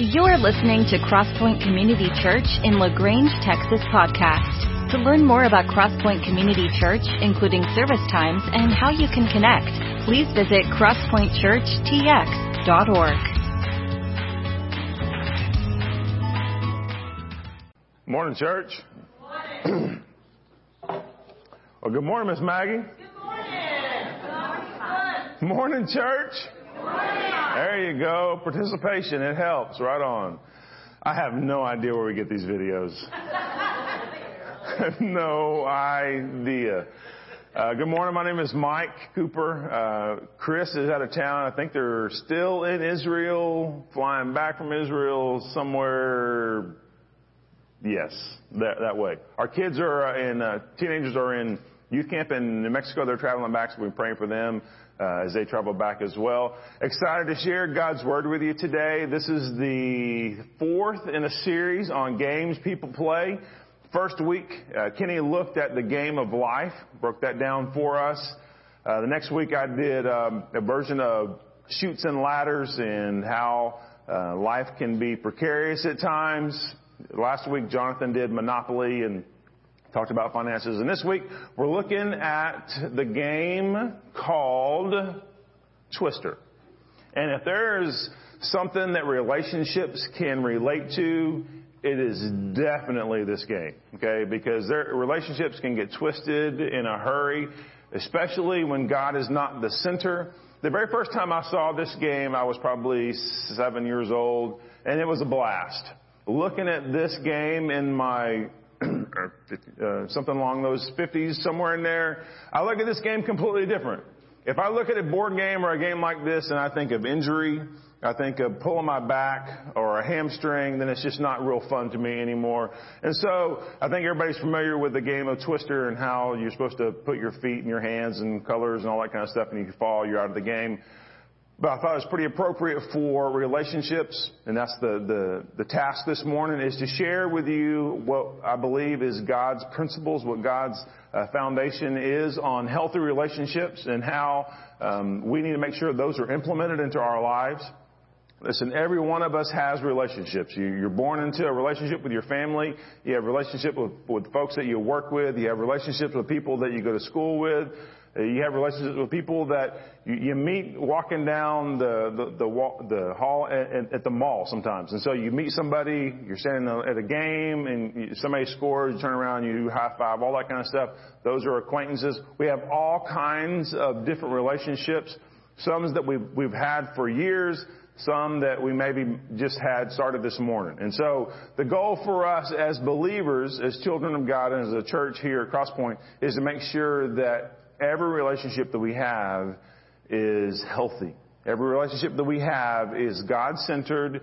You're listening to Crosspoint Community Church in La Grange, Texas podcast. To learn more about Crosspoint Community Church, including service times and how you can connect, please visit crosspointchurchtx.org. Morning, church. Morning. well, good morning, Miss Maggie. Good morning. Morning, church. There you go. Participation. It helps. Right on. I have no idea where we get these videos. no idea. Uh, good morning. My name is Mike Cooper. Uh, Chris is out of town. I think they're still in Israel, flying back from Israel somewhere. Yes, that, that way. Our kids are in, uh, teenagers are in youth camp in New Mexico. They're traveling back, so we're praying for them uh, as they travel back as well. Excited to share God's Word with you today. This is the fourth in a series on games people play. First week, uh, Kenny looked at the game of life, broke that down for us. Uh, the next week I did um, a version of chutes and ladders and how uh, life can be precarious at times. Last week Jonathan did Monopoly and talked about finances. And this week, we're looking at the game called Twister. And if there's something that relationships can relate to, it is definitely this game, okay? Because their relationships can get twisted in a hurry, especially when God is not the center. The very first time I saw this game, I was probably seven years old, and it was a blast. Looking at this game in my uh, something along those 50s, somewhere in there. I look at this game completely different. If I look at a board game or a game like this and I think of injury, I think of pulling my back or a hamstring, then it's just not real fun to me anymore. And so I think everybody's familiar with the game of Twister and how you're supposed to put your feet and your hands and colors and all that kind of stuff and you fall, you're out of the game. But I thought it was pretty appropriate for relationships, and that's the, the, the, task this morning is to share with you what I believe is God's principles, what God's uh, foundation is on healthy relationships and how um, we need to make sure those are implemented into our lives. Listen, every one of us has relationships. You, you're born into a relationship with your family. You have relationship with, with folks that you work with. You have relationships with people that you go to school with. Uh, you have relationships with people that you, you meet walking down the the, the, the hall at, at, the mall sometimes, and so you meet somebody, you're standing at a game, and somebody scores, you turn around, you high five, all that kind of stuff. Those are acquaintances. We have all kinds of different relationships. Some that we've we've had for years, some that we maybe just had started this morning. And so the goal for us as believers, as children of God, and as a church here at Crosspoint, is to make sure that every relationship that we have is healthy. Every relationship that we have is God-centered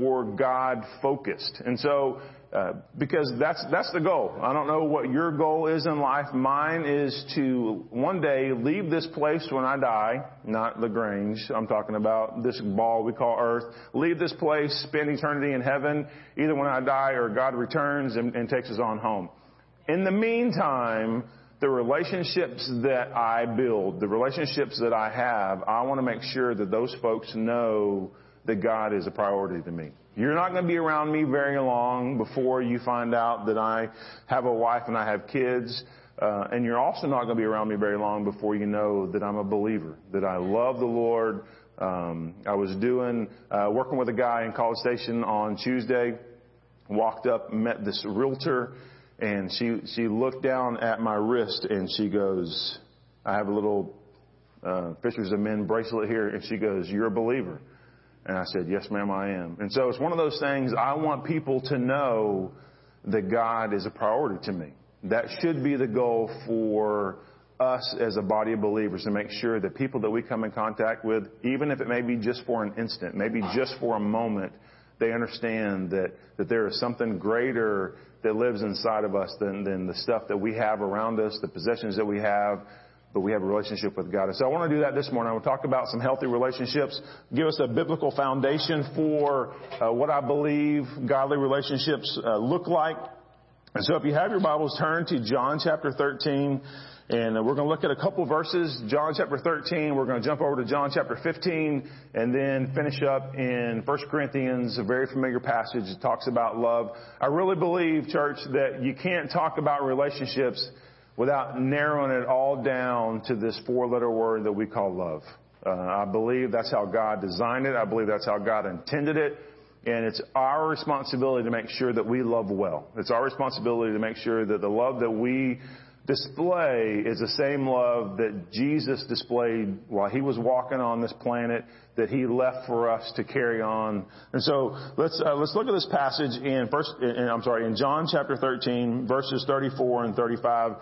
or God-focused. And so, uh, because that's that's the goal. I don't know what your goal is in life. Mine is to one day leave this place when I die, not the Grange. I'm talking about this ball we call Earth. Leave this place, spend eternity in heaven, either when I die or God returns and, and takes us on home. In the meantime, the relationships that I build, the relationships that I have, I want to make sure that those folks know that God is a priority to me. You're not going to be around me very long before you find out that I have a wife and I have kids. Uh, and you're also not going to be around me very long before you know that I'm a believer, that I love the Lord. Um, I was doing uh, working with a guy in College Station on Tuesday. Walked up, met this realtor and she she looked down at my wrist and she goes, I have a little uh, Fishers of Men bracelet here, and she goes, "You're a believer." And I said, "Yes, ma'am, I am." And so it's one of those things. I want people to know that God is a priority to me. That should be the goal for us as a body of believers to make sure that people that we come in contact with, even if it may be just for an instant, maybe just for a moment, they understand that, that there is something greater that lives inside of us than, than the stuff that we have around us, the possessions that we have, but we have a relationship with God. And so I want to do that this morning. I want to talk about some healthy relationships, give us a biblical foundation for uh, what I believe godly relationships uh, look like. And so if you have your Bibles, turn to John chapter 13. And we're going to look at a couple verses. John chapter 13. We're going to jump over to John chapter 15 and then finish up in 1 Corinthians, a very familiar passage that talks about love. I really believe, church, that you can't talk about relationships without narrowing it all down to this four letter word that we call love. Uh, I believe that's how God designed it. I believe that's how God intended it. And it's our responsibility to make sure that we love well. It's our responsibility to make sure that the love that we display is the same love that Jesus displayed while he was walking on this planet that he left for us to carry on. And so let's uh, let's look at this passage in first in, I'm sorry in John chapter 13 verses 34 and 35.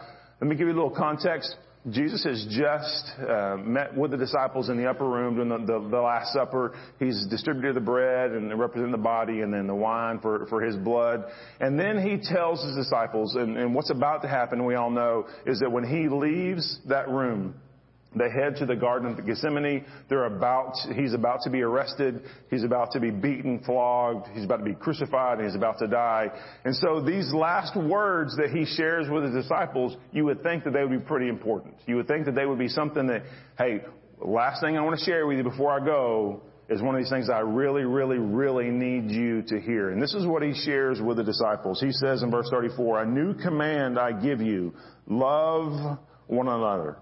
Let me give you a little context. Jesus has just uh, met with the disciples in the upper room during the, the, the, Last Supper. He's distributed the bread and representing the body and then the wine for, for his blood. And then he tells his disciples, and, and what's about to happen, we all know, is that when he leaves that room, they head to the Garden of Gethsemane. They're about, he's about to be arrested. He's about to be beaten, flogged. He's about to be crucified and he's about to die. And so these last words that he shares with his disciples, you would think that they would be pretty important. You would think that they would be something that, hey, last thing I want to share with you before I go is one of these things I really, really, really need you to hear. And this is what he shares with the disciples. He says in verse 34, a new command I give you, love one another.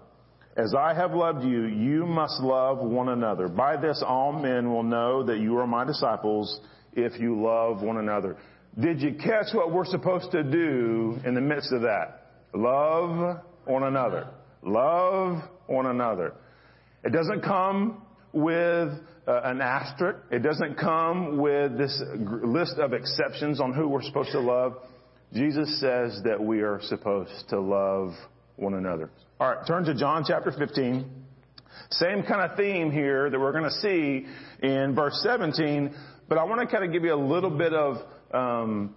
As I have loved you, you must love one another. By this all men will know that you are my disciples if you love one another. Did you catch what we're supposed to do in the midst of that? Love one another. Love one another. It doesn't come with uh, an asterisk. It doesn't come with this list of exceptions on who we're supposed to love. Jesus says that we are supposed to love one another. All right, turn to John chapter 15. Same kind of theme here that we're going to see in verse 17, but I want to kind of give you a little bit of um,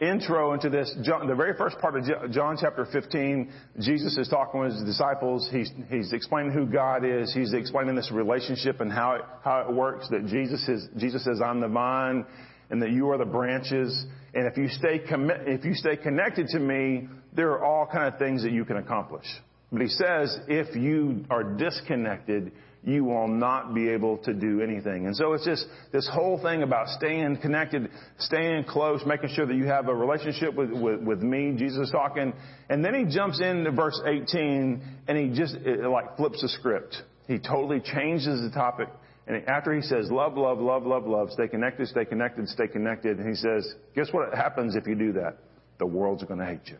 intro into this. John, the very first part of John chapter 15, Jesus is talking with his disciples. He's, he's explaining who God is. He's explaining this relationship and how it, how it works. That Jesus is Jesus says, "I'm the vine." and that you are the branches. And if you stay commi- if you stay connected to me, there are all kind of things that you can accomplish. But he says, if you are disconnected, you will not be able to do anything. And so it's just this whole thing about staying connected, staying close, making sure that you have a relationship with, with, with me. Jesus talking. And then he jumps into verse 18 and he just it, like flips the script. He totally changes the topic. And after he says, love, love, love, love, love, stay connected, stay connected, stay connected, and he says, guess what happens if you do that? The world's going to hate you.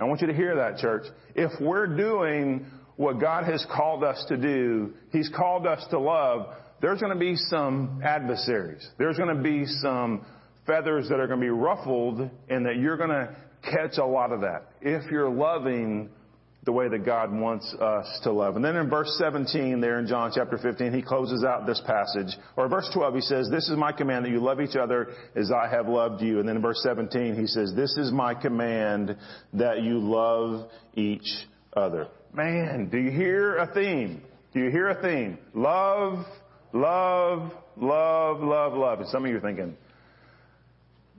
I want you to hear that, church. If we're doing what God has called us to do, He's called us to love, there's going to be some adversaries. There's going to be some feathers that are going to be ruffled and that you're going to catch a lot of that. If you're loving the way that God wants us to love. And then in verse 17 there in John chapter 15, he closes out this passage. Or verse 12, he says, This is my command that you love each other as I have loved you. And then in verse 17, he says, This is my command that you love each other. Man, do you hear a theme? Do you hear a theme? Love, love, love, love, love. And some of you are thinking,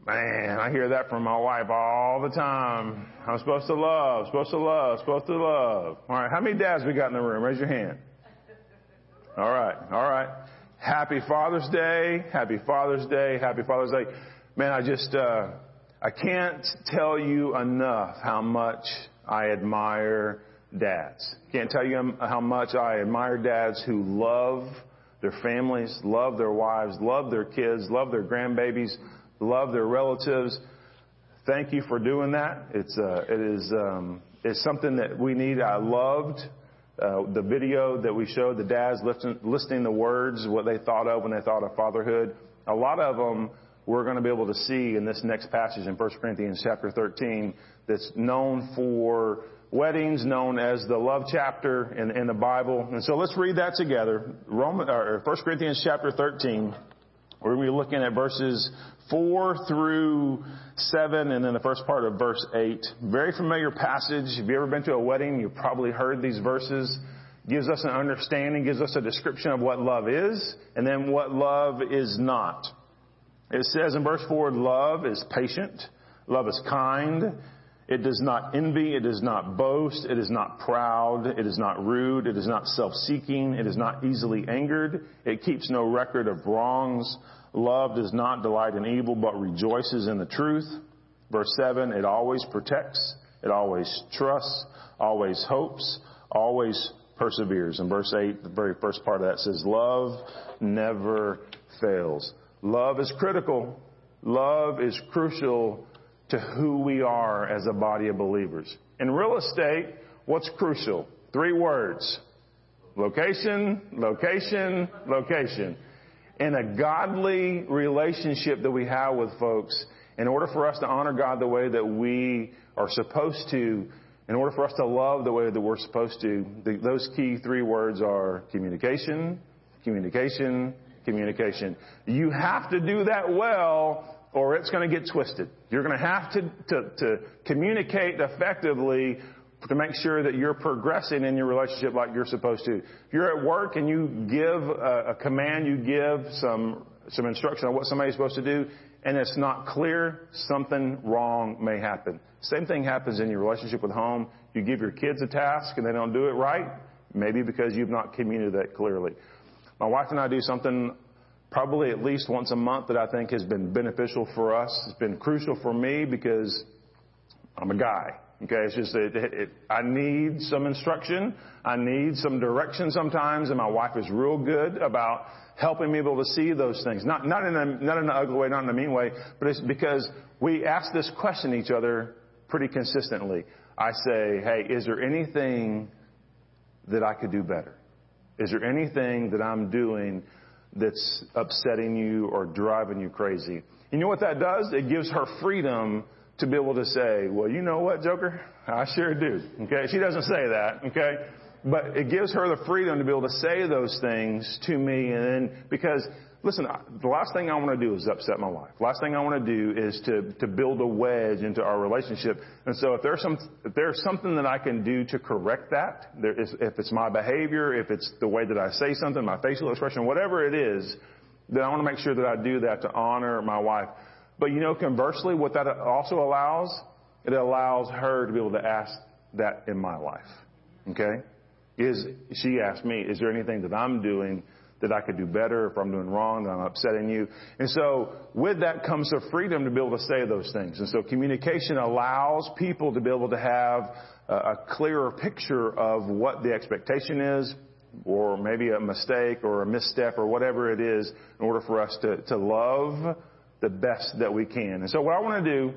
Man, I hear that from my wife all the time. I'm supposed to love, supposed to love, supposed to love. All right, how many dads we got in the room? Raise your hand. All right, all right. Happy Father's Day, Happy Father's Day, Happy Father's Day. Man, I just, uh, I can't tell you enough how much I admire dads. Can't tell you how much I admire dads who love their families, love their wives, love their kids, love their grandbabies, love their relatives. Thank you for doing that. It's uh, it is um, it's something that we need. I loved uh, the video that we showed the dads listing the words, what they thought of when they thought of fatherhood. A lot of them we're going to be able to see in this next passage in 1 Corinthians chapter 13 that's known for weddings, known as the love chapter in, in the Bible. And so let's read that together. Roman, or 1 Corinthians chapter 13. We're going to be looking at verses 4 through 7 and then the first part of verse 8. Very familiar passage. If you've ever been to a wedding, you've probably heard these verses. Gives us an understanding, gives us a description of what love is and then what love is not. It says in verse 4, love is patient. Love is kind. It does not envy. It does not boast. It is not proud. It is not rude. It is not self-seeking. It is not easily angered. It keeps no record of wrongs. Love does not delight in evil, but rejoices in the truth. Verse 7, it always protects. It always trusts, always hopes, always perseveres. In verse 8, the very first part of that says, love never fails. Love is critical. Love is crucial to who we are as a body of believers. In real estate, what's crucial? Three words. Location, location, location. In a godly relationship that we have with folks, in order for us to honor God the way that we are supposed to, in order for us to love the way that we're supposed to, the, those key three words are communication, communication, communication. You have to do that well or it's going to get twisted. You're going to have to, to, to communicate effectively to make sure that you're progressing in your relationship like you're supposed to. If you're at work and you give a, a command, you give some, some instruction on what somebody's supposed to do, and it's not clear, something wrong may happen. Same thing happens in your relationship with home. You give your kids a task and they don't do it right, maybe because you've not communicated that clearly. My wife and I do something probably at least once a month that I think has been beneficial for us. It's been crucial for me because I'm a guy. Okay, it's just that it, it, I need some instruction. I need some direction sometimes, and my wife is real good about helping me be able to see those things. Not not in a not in an ugly way, not in a mean way, but it's because we ask this question each other pretty consistently. I say, "Hey, is there anything that I could do better? Is there anything that I'm doing that's upsetting you or driving you crazy. You know what that does? It gives her freedom to be able to say, well, you know what, Joker? I sure do. Okay. She doesn't say that. Okay. But it gives her the freedom to be able to say those things to me and then, because listen, the last thing I want to do is upset my wife. Last thing I want to do is to, to build a wedge into our relationship. And so if there's some, if there's something that I can do to correct that, there is, if it's my behavior, if it's the way that I say something, my facial expression, whatever it is, then I want to make sure that I do that to honor my wife. But you know, conversely, what that also allows, it allows her to be able to ask that in my life. Okay? Is, she asked me, is there anything that I'm doing that I could do better, if I'm doing wrong, that I'm upsetting you. And so with that comes the freedom to be able to say those things. And so communication allows people to be able to have a, clearer picture of what the expectation is, or maybe a mistake or a misstep or whatever it is in order for us to, to love the best that we can. And so what I want to do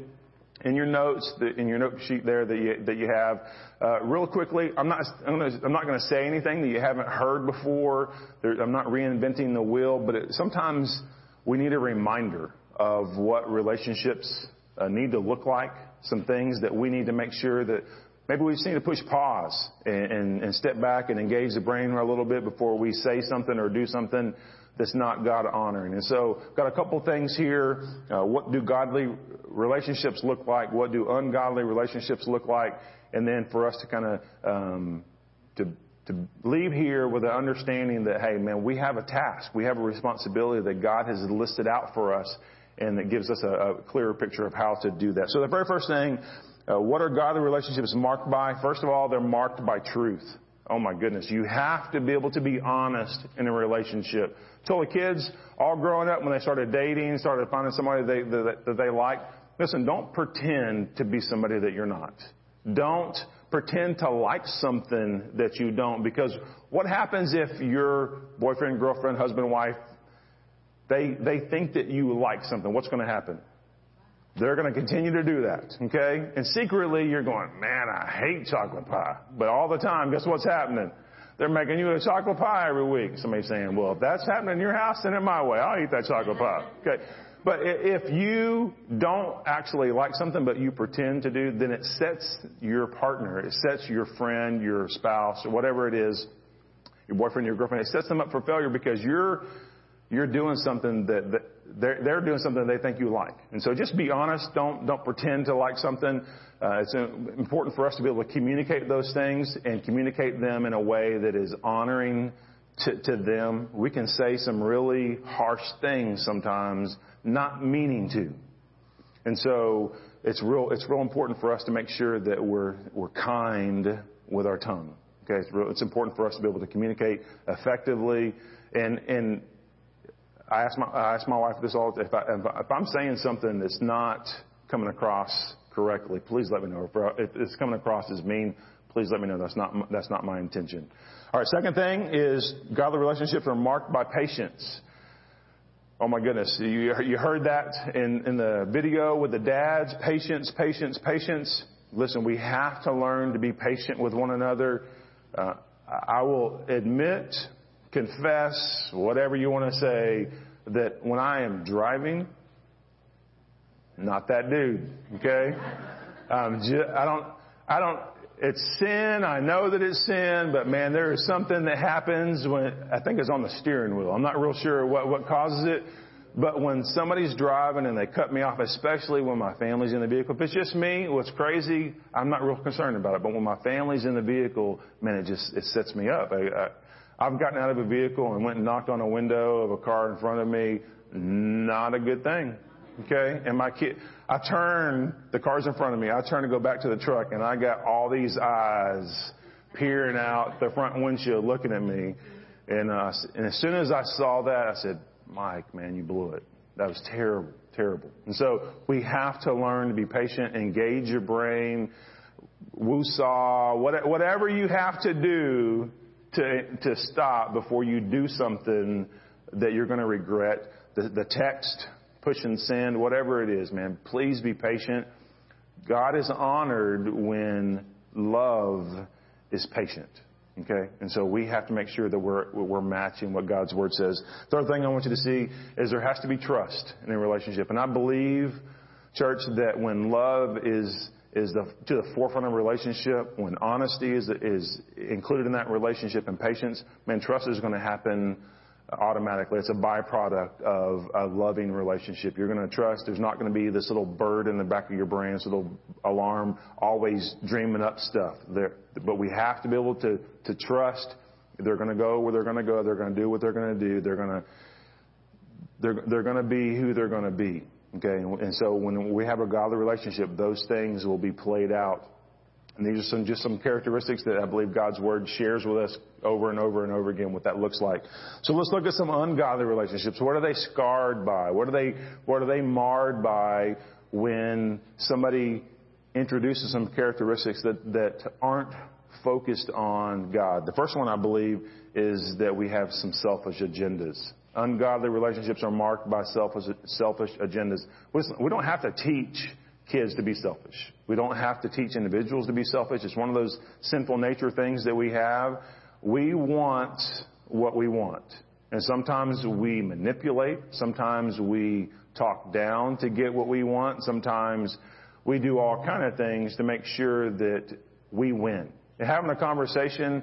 in your notes, in your note sheet there that you, that you have, uh, real quickly, I'm not, I'm, gonna, I'm not going to say anything that you haven't heard before. There, I'm not reinventing the wheel, but it, sometimes we need a reminder of what relationships uh, need to look like, some things that we need to make sure that maybe we just need to push pause and, and, and step back and engage the brain a little bit before we say something or do something that's not God honoring. And so, got a couple things here. Uh, what do godly relationships look like? What do ungodly relationships look like? And then for us to kind of um, to to leave here with an understanding that hey, man, we have a task, we have a responsibility that God has listed out for us, and that gives us a, a clearer picture of how to do that. So the very first thing. Uh, what are godly relationships marked by? First of all, they're marked by truth. Oh my goodness. You have to be able to be honest in a relationship. I Told the kids all growing up when they started dating, started finding somebody they, that, that they like. Listen, don't pretend to be somebody that you're not. Don't pretend to like something that you don't because what happens if your boyfriend, girlfriend, husband, wife, they, they think that you like something? What's going to happen? They're going to continue to do that, okay? And secretly you're going, man, I hate chocolate pie. But all the time, guess what's happening? They're making you a chocolate pie every week. Somebody's saying, well, if that's happening in your house, send it my way. I'll eat that chocolate pie. Okay. But if you don't actually like something, but you pretend to do, then it sets your partner, it sets your friend, your spouse, or whatever it is, your boyfriend, your girlfriend, it sets them up for failure because you're, you're doing something that, that they're, they're doing something they think you like. And so just be honest. Don't, don't pretend to like something. Uh, it's important for us to be able to communicate those things and communicate them in a way that is honoring to, to them. We can say some really harsh things sometimes, not meaning to. And so it's real, it's real important for us to make sure that we're, we're kind with our tongue. Okay, it's, real, it's important for us to be able to communicate effectively. And, and I ask my, I ask my wife this all, if, I, if I'm saying something that's not coming across correctly, please let me know. If it's coming across as mean, please let me know. That's not, that's not my intention. All right, second thing is godly relationships are marked by patience. Oh my goodness, you, you heard that in, in the video with the dads. Patience, patience, patience. Listen, we have to learn to be patient with one another. Uh, I will admit, confess, whatever you want to say, that when I am driving, not that dude, okay? Um, I don't, I don't, it's sin. I know that it's sin, but man, there is something that happens when, I think it's on the steering wheel. I'm not real sure what, what causes it. But when somebody's driving and they cut me off, especially when my family's in the vehicle, if it's just me, what's crazy, I'm not real concerned about it. But when my family's in the vehicle, man, it just, it sets me up. I, I, I've gotten out of a vehicle and went and knocked on a window of a car in front of me. Not a good thing. Okay? And my kid, I turn, the car's in front of me, I turn to go back to the truck and I got all these eyes peering out the front windshield looking at me. And, uh, and as soon as I saw that, I said, Mike, man, you blew it. That was terrible, terrible. And so we have to learn to be patient, engage your brain, woo-saw, whatever you have to do to, to stop before you do something that you're going to regret. The, the text, push and send, whatever it is, man, please be patient. God is honored when love is patient. Okay? And so we have to make sure that we're, we're matching what God's Word says. Third thing I want you to see is there has to be trust in a relationship. And I believe, church, that when love is, is the, to the forefront of a relationship, when honesty is, is included in that relationship and patience, man, trust is going to happen automatically. It's a byproduct of a loving relationship. You're going to trust. There's not going to be this little bird in the back of your brain, this little alarm always dreaming up stuff. There, but we have to be able to, to trust. They're going to go where they're going to go. They're going to do what they're going to do. They're going to, they're, they're going to be who they're going to be. Okay. And so when we have a godly relationship, those things will be played out and these are some, just some characteristics that I believe God's Word shares with us over and over and over again what that looks like. So let's look at some ungodly relationships. What are they scarred by? What are they, what are they marred by when somebody introduces some characteristics that, that aren't focused on God? The first one I believe is that we have some selfish agendas. Ungodly relationships are marked by selfish, selfish agendas. We don't have to teach kids to be selfish. We don't have to teach individuals to be selfish. It's one of those sinful nature things that we have. We want what we want. And sometimes we manipulate. Sometimes we talk down to get what we want. Sometimes we do all kind of things to make sure that we win. And having a conversation.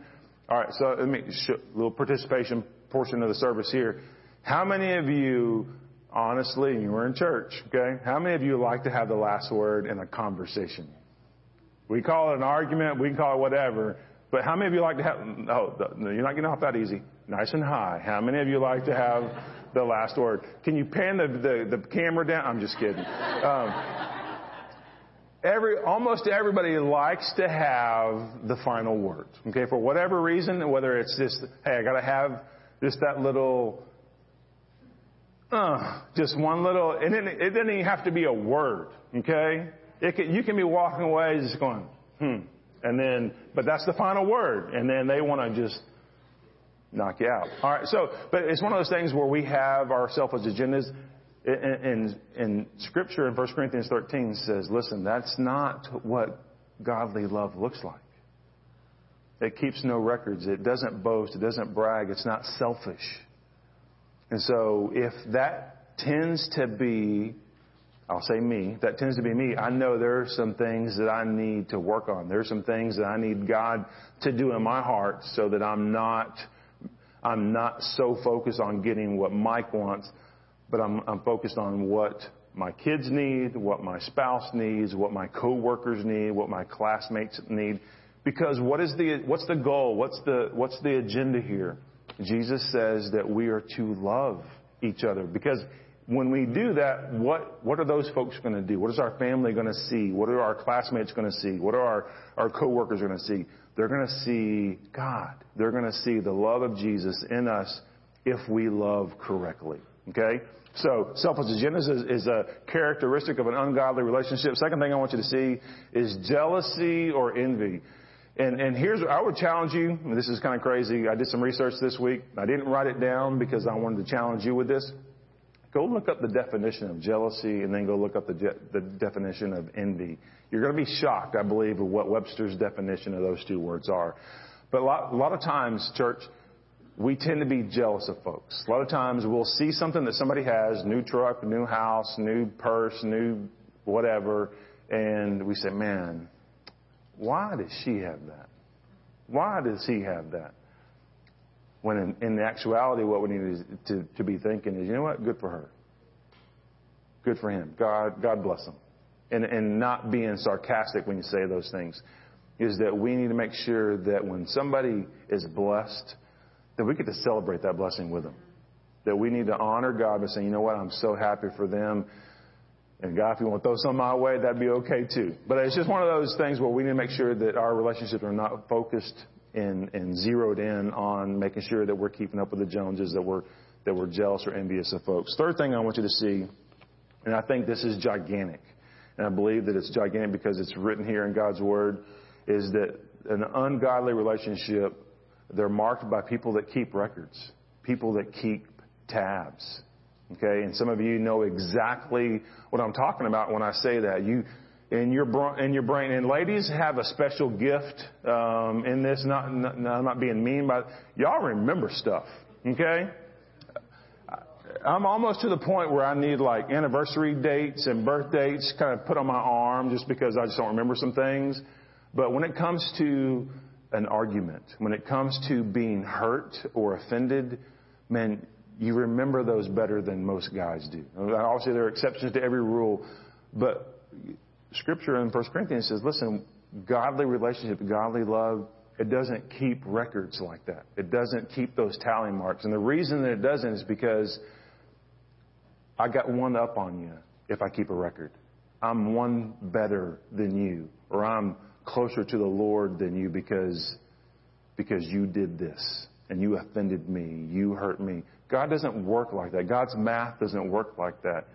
All right, so let me show, a little participation portion of the service here. How many of you honestly, you were in church, okay? How many of you like to have the last word in a conversation? We call it an argument, we can call it whatever, but how many of you like to have, oh, you're not getting off that easy. Nice and high. How many of you like to have the last word? Can you pan the, the, the camera down? I'm just kidding. Um, every, almost everybody likes to have the final word, okay? For whatever reason, whether it's just, hey, I gotta have just that little, uh, just one little, and it, it doesn't even have to be a word, okay? It Can, you can be walking away just going, hmm. And then, but that's the final word. And then they want to just knock you out. All right. So, but it's one of those things where we have our selfish agendas. In, in, in Scripture in 1 Corinthians 13 says, listen, that's not what godly love looks like. It keeps no records. It doesn't boast. It doesn't brag. It's not selfish. And so if that tends to be, I'll say me, that tends to be me, I know there are some things that I need to work on. There are some things that I need God to do in my heart so that I'm not, I'm not so focused on getting what Mike wants, but I'm, I'm focused on what my kids need, what my spouse needs, what my coworkers need, what my classmates need. Because what is the, what's the goal? What's the, what's the agenda here? Jesus says that we are to love each other because when we do that, what, what are those folks going to do? What is our family going to see? What are our classmates going to see? What are our, our coworkers going to see? They're going to see God. They're going to see the love of Jesus in us if we love correctly. Okay? So, selfish agendas is, is a characteristic of an ungodly relationship. Second thing I want you to see is jealousy or envy. And, and here's, I would challenge you, this is kind of crazy. I did some research this week. I didn't write it down because I wanted to challenge you with this. Go look up the definition of jealousy and then go look up the, je- the definition of envy. You're going to be shocked, I believe, of what Webster's definition of those two words are. But a lot, a lot of times, church, we tend to be jealous of folks. A lot of times we'll see something that somebody has, new truck, new house, new purse, new whatever, and we say, man, why does she have that? Why does he have that? When in, in actuality, what we need to, to be thinking is, you know what? Good for her. Good for him. God, God bless him. And, and not being sarcastic when you say those things is that we need to make sure that when somebody is blessed, that we get to celebrate that blessing with them. That we need to honor God by saying, you know what? I'm so happy for them. And God, if you want to throw some my way, that'd be okay too. But it's just one of those things where we need to make sure that our relationships are not focused and, and zeroed in on making sure that we're keeping up with the Joneses, that we're, that we're jealous or envious of folks. Third thing I want you to see, and I think this is gigantic, and I believe that it's gigantic because it's written here in God's Word, is that an ungodly relationship, they're marked by people that keep records, people that keep tabs. Okay, and some of you know exactly what I'm talking about when I say that. You, in your in your brain, and ladies have a special gift um, in this. Not, not, I'm not being mean, but y'all remember stuff. Okay, I'm almost to the point where I need like anniversary dates and birth dates kind of put on my arm just because I just don't remember some things. But when it comes to an argument, when it comes to being hurt or offended, man, you remember those better than most guys do. Obviously, there are exceptions to every rule, but Scripture in 1 Corinthians says, listen, godly relationship, godly love, it doesn't keep records like that. It doesn't keep those tally marks. And the reason that it doesn't is because I got one up on you if I keep a record. I'm one better than you, or I'm closer to the Lord than you because, because you did this and you offended me, you hurt me. God doesn't work like that. God's math doesn't work like that.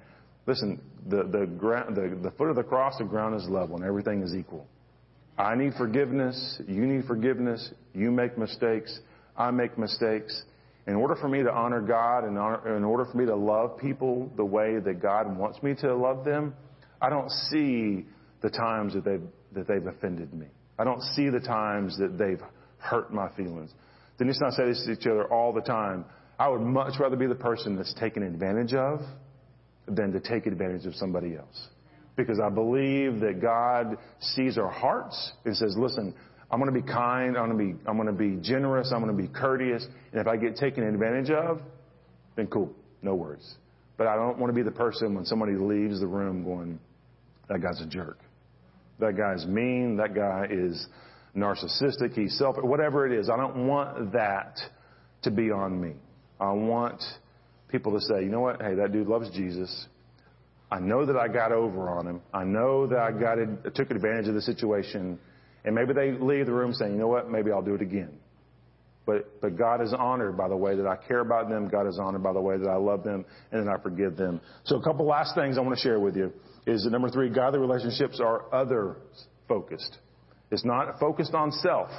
Listen, the, the, ground, the, the foot of the cross, the ground is level and everything is equal. I need forgiveness. You need forgiveness. You make mistakes. I make mistakes. In order for me to honor God and in order for me to love people the way that God wants me to love them, I don't see the times that they've, that they've offended me. I don't see the times that they've hurt my feelings. Denise and I say this to each other all the time. I would much rather be the person that's taken advantage of than to take advantage of somebody else. Because I believe that God sees our hearts and says, listen, I'm going to be kind, I'm going to be, generous, I'm going to be courteous, and if I get taken advantage of, then cool, no worries. But I don't want to be the person when somebody leaves the room going, that guy's a jerk. That guy's mean, that guy is narcissistic, he's selfish, whatever it is. I don't want that to be on me. I want people to say, you know what? Hey, that dude loves Jesus. I know that I got over on him. I know that I got it, took advantage of the situation. And maybe they leave the room saying, you know what? Maybe I'll do it again. But, but God is honored by the way that I care about them. God is honored by the way that I love them and that I forgive them. So a couple last things I want to share with you is that number three, godly relationships are other focused. It's not focused on self.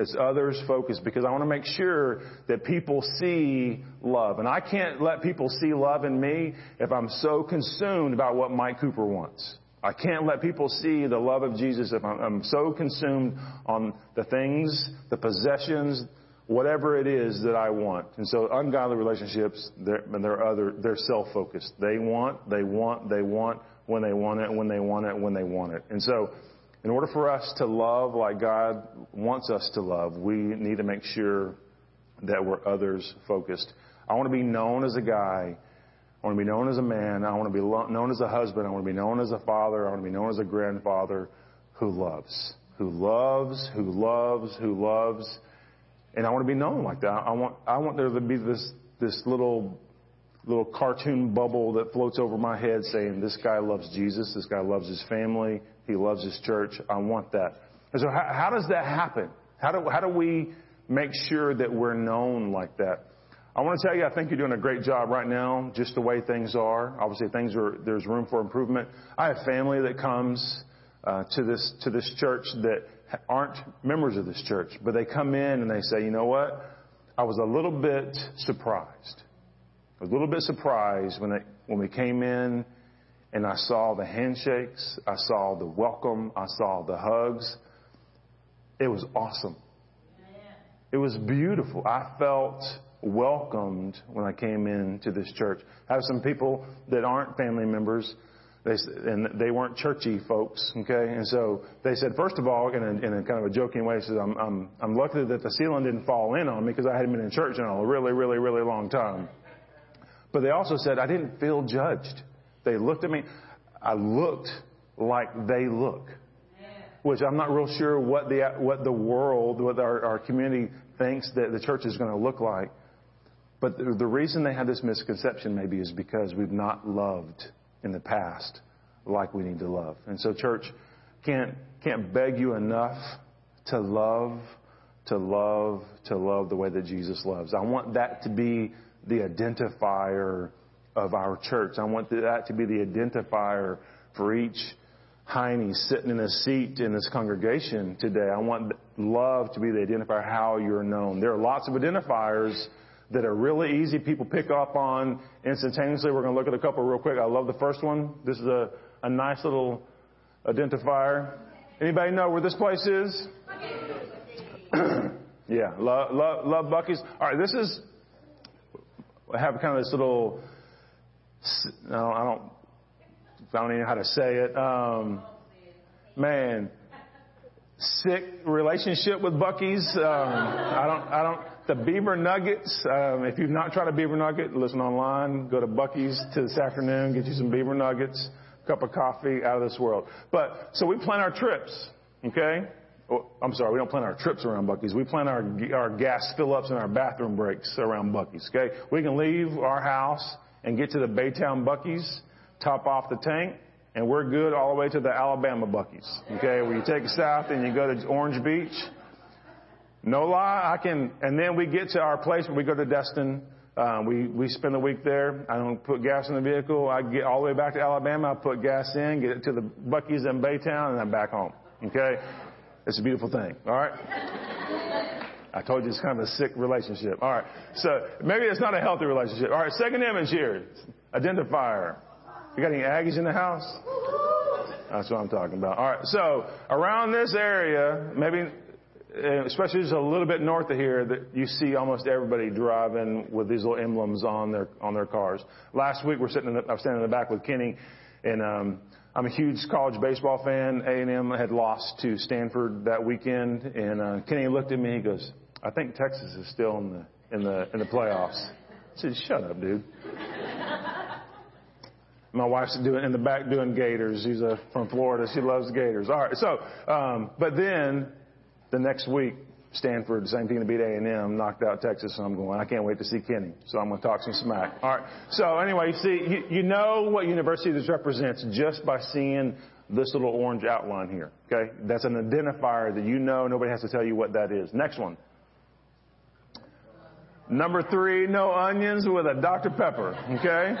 It's others focus because I want to make sure that people see love. And I can't let people see love in me if I'm so consumed about what Mike Cooper wants. I can't let people see the love of Jesus if I'm, I'm so consumed on the things, the possessions, whatever it is that I want. And so ungodly relationships, they're, they're other, they're self-focused. They want, they want, they want when they want it, when they want it, when they want it. And so in order for us to love like God wants us to love, we need to make sure that we're others focused. I want to be known as a guy. I want to be known as a man. I want to be known as a husband. I want to be known as a father. I want to be known as a grandfather who loves, who loves, who loves, who loves. And I want to be known like that. I want, I want there to be this, this little little cartoon bubble that floats over my head saying, this guy loves Jesus, this guy loves his family, he loves his church. I want that. And so how, how does that happen? How do, how do we make sure that we're known like that? I want to tell you, I think you're doing a great job right now, just the way things are. Obviously, things are, there's room for improvement. I have family that comes uh, to this to this church that aren't members of this church, but they come in and they say, you know what? I was a little bit surprised. I was a little bit surprised when they, when we came in and I saw the handshakes, I saw the welcome, I saw the hugs. It was awesome. It was beautiful. I felt welcomed when I came into this church. I have some people that aren't family members, they, and they weren't churchy folks, okay? And so they said, first of all, in a, in a kind of a joking way, says, I'm, I'm, I'm lucky that the ceiling didn't fall in on me because I hadn't been in church in a really, really, really long time. But they also said, I didn't feel judged. They looked at me. I looked like they look which I'm not real sure what the what the world, what our, our community thinks that the church is going to look like. But the reason they have this misconception maybe is because we've not loved in the past like we need to love. And so church can't, can't beg you enough to love, to love, to love the way that Jesus loves. I want that to be the identifier of our church. I want that to be the identifier for each Heine sitting in a seat in this congregation today. I want love to be the identifier how you're known. There are lots of identifiers that are really easy people pick up on instantaneously. We're going to look at a couple real quick. I love the first one. This is a, a nice little identifier. Anybody know where this place is? yeah, love, love, love Buc-ee's. All right, this is, I have kind of this little, Don't, I don't, I don't even know how to say it. Um, man, sick relationship with Buc-ee's. Um, I don't, I don't, the beaver nuggets. Um, if you've not tried a beaver nugget, listen online. Go to Buc-ee's to this afternoon. Get you some beaver nuggets, cup of coffee, out of this world. But so we plan our trips. Okay. Oh, I'm sorry, we don't plan our trips around Buc-ee's. We plan our our gas fill ups and our bathroom breaks around Buc-ee's. Okay. We can leave our house and get to the Baytown Buc-ee's, top off the tank, and we're good all the way to the Alabama Buc-ee's. Okay, where you take south and you go to Orange Beach. No lie, I can, and then we get to our place when we go to Destin. Um, we, we spend the week there. I don't put gas in the vehicle. I get all the way back to Alabama. I put gas in, get it to the Buc-ee's in Baytown, and I'm back home. Okay? It's a beautiful thing. All right? I told you it's kind of a sick relationship. All right. So maybe it's not a healthy relationship. All right. Second image here. Identifier. You got any Aggies in the house? That's what I'm talking about. All right. So around this area, maybe uh, especially just a little bit north of here, that you see almost everybody driving with these little emblems on their on their cars. Last week we're sitting in the, I was standing in the back with Kenny, and um, I'm a huge college baseball fan. A&M had lost to Stanford that weekend, and uh, Kenny looked at me. He goes, "I think Texas is still in the in the in the playoffs." I said, "Shut up, dude." My wife's doing in the back doing Gators. She's uh, from Florida. She loves Gators. All right. So, um, but then the next week, Stanford, same thing to beat A&M, knocked out Texas, and I'm going, I can't wait to see Kenny. So I'm going to talk some smack. All right. So anyway, you see, you, you know what university this represents just by seeing this little orange outline here. Okay. That's an identifier that you know. Nobody has to tell you what that is. Next one. Number three, no onions with a Dr. Pepper. Okay.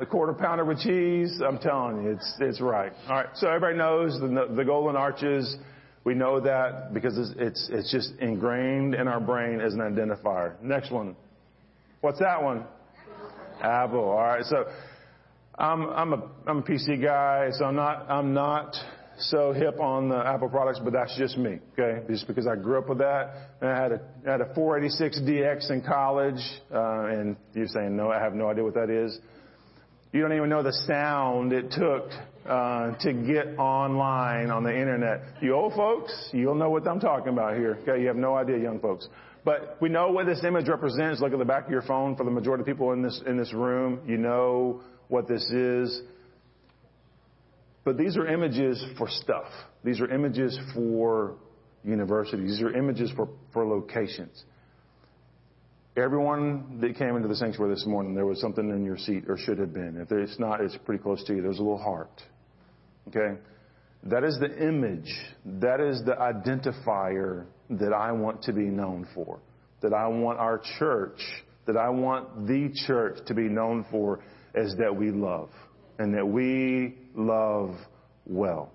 The quarter pounder with cheese. I'm telling you, it's, it's right. All right. So everybody knows the, the golden arches. We know that because it's, it's, it's just ingrained in our brain as an identifier. Next one. What's that one? Apple. All right. So I'm, I'm a, I'm a PC guy, so I'm not, I'm not so hip on the Apple products, but that's just me. Okay. Just because I grew up with that. And I had a, I had a 486DX in college, uh, and you're saying, no, I have no idea what that is. You don't even know the sound it took uh, to get online on the internet. You old folks, you'll know what I'm talking about here. Okay, you have no idea, young folks. But we know what this image represents. Look at the back of your phone. For the majority of people in this in this room, you know what this is. But these are images for stuff. These are images for universities. These are images for, for locations. Everyone that came into the sanctuary this morning, there was something in your seat or should have been. If it's not, it's pretty close to you. There's a little heart. Okay? That is the image. That is the identifier that I want to be known for. That I want our church, that I want the church to be known for is that we love. And that we love well.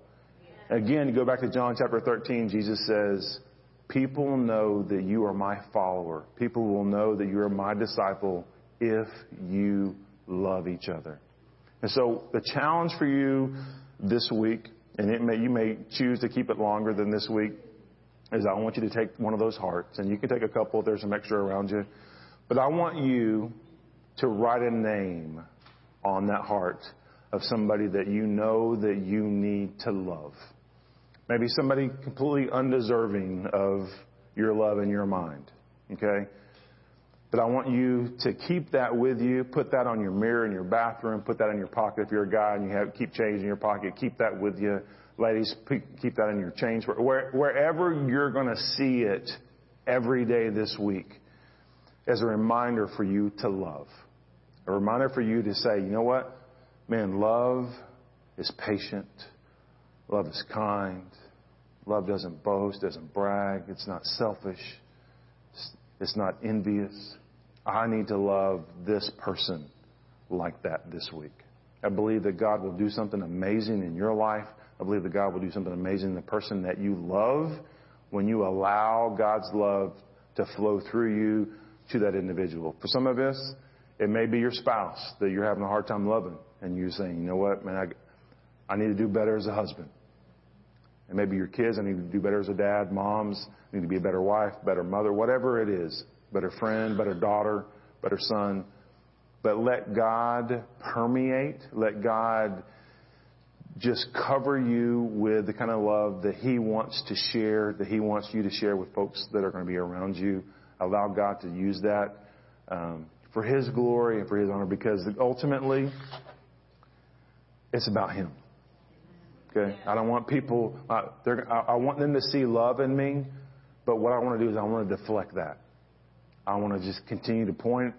Again, go back to John chapter 13, Jesus says, People know that you are my follower. People will know that you are my disciple if you love each other. And so the challenge for you this week, and it may, you may choose to keep it longer than this week, is I want you to take one of those hearts, and you can take a couple if there's some extra around you. But I want you to write a name on that heart of somebody that you know that you need to love. Maybe somebody completely undeserving of your love in your mind. Okay? But I want you to keep that with you. Put that on your mirror in your bathroom. Put that in your pocket. If you're a guy and you have keep change in your pocket, keep that with you. Ladies, keep that in your change. Where, wherever you're going to see it every day this week as a reminder for you to love. A reminder for you to say, you know what? Man, love is patient. Love is kind. Love doesn't boast, doesn't brag. It's not selfish. It's not envious. I need to love this person like that this week. I believe that God will do something amazing in your life. I believe that God will do something amazing in the person that you love when you allow God's love to flow through you to that individual. For some of us, it may be your spouse that you're having a hard time loving, and you're saying, you know what, man, I, I need to do better as a husband. And maybe your kids, I need to do better as a dad. Moms, I need to be a better wife, better mother, whatever it is. Better friend, better daughter, better son. But let God permeate. Let God just cover you with the kind of love that He wants to share, that He wants you to share with folks that are going to be around you. Allow God to use that um, for His glory and for His honor because ultimately it's about Him. Okay? I don't want people, uh, I want them to see love in me, but what I want to do is I want to deflect that. I want to just continue to point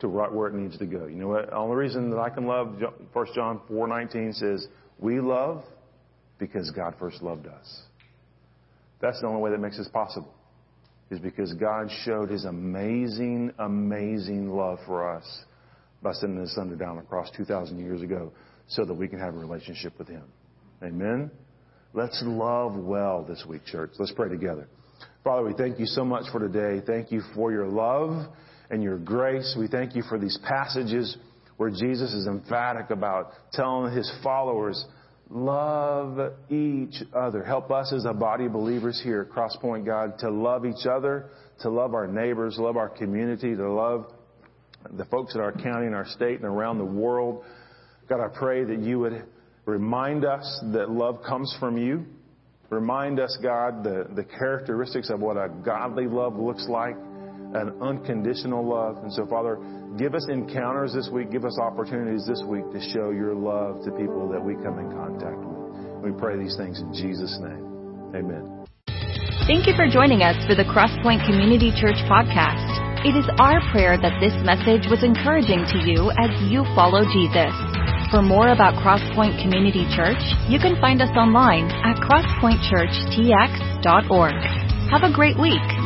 to right where it needs to go. You know what? The only reason that I can love, 1 John 4.19 says, we love because God first loved us. That's the only way that makes this possible. Is because God showed His amazing, amazing love for us by sending His Son down across 2,000 years ago so that we can have a relationship with Him. Amen? Let's love well this week, church. Let's pray together. Father, we thank you so much for today. Thank you for your love and your grace. We thank you for these passages where Jesus is emphatic about telling his followers, love each other. Help us as a body of believers here at Crosspoint, God, to love each other, to love our neighbors, love our community, to love the folks in our county and our state and around the world. God, I pray that you would Remind us that love comes from you. Remind us, God, the, the characteristics of what a godly love looks like, an unconditional love. And so, Father, give us encounters this week, give us opportunities this week to show your love to people that we come in contact with. We pray these things in Jesus' name. Amen. Thank you for joining us for the Crosspoint Community Church podcast. It is our prayer that this message was encouraging to you as you follow Jesus. For more about Crosspoint Community Church, you can find us online at crosspointchurchtx.org. Have a great week.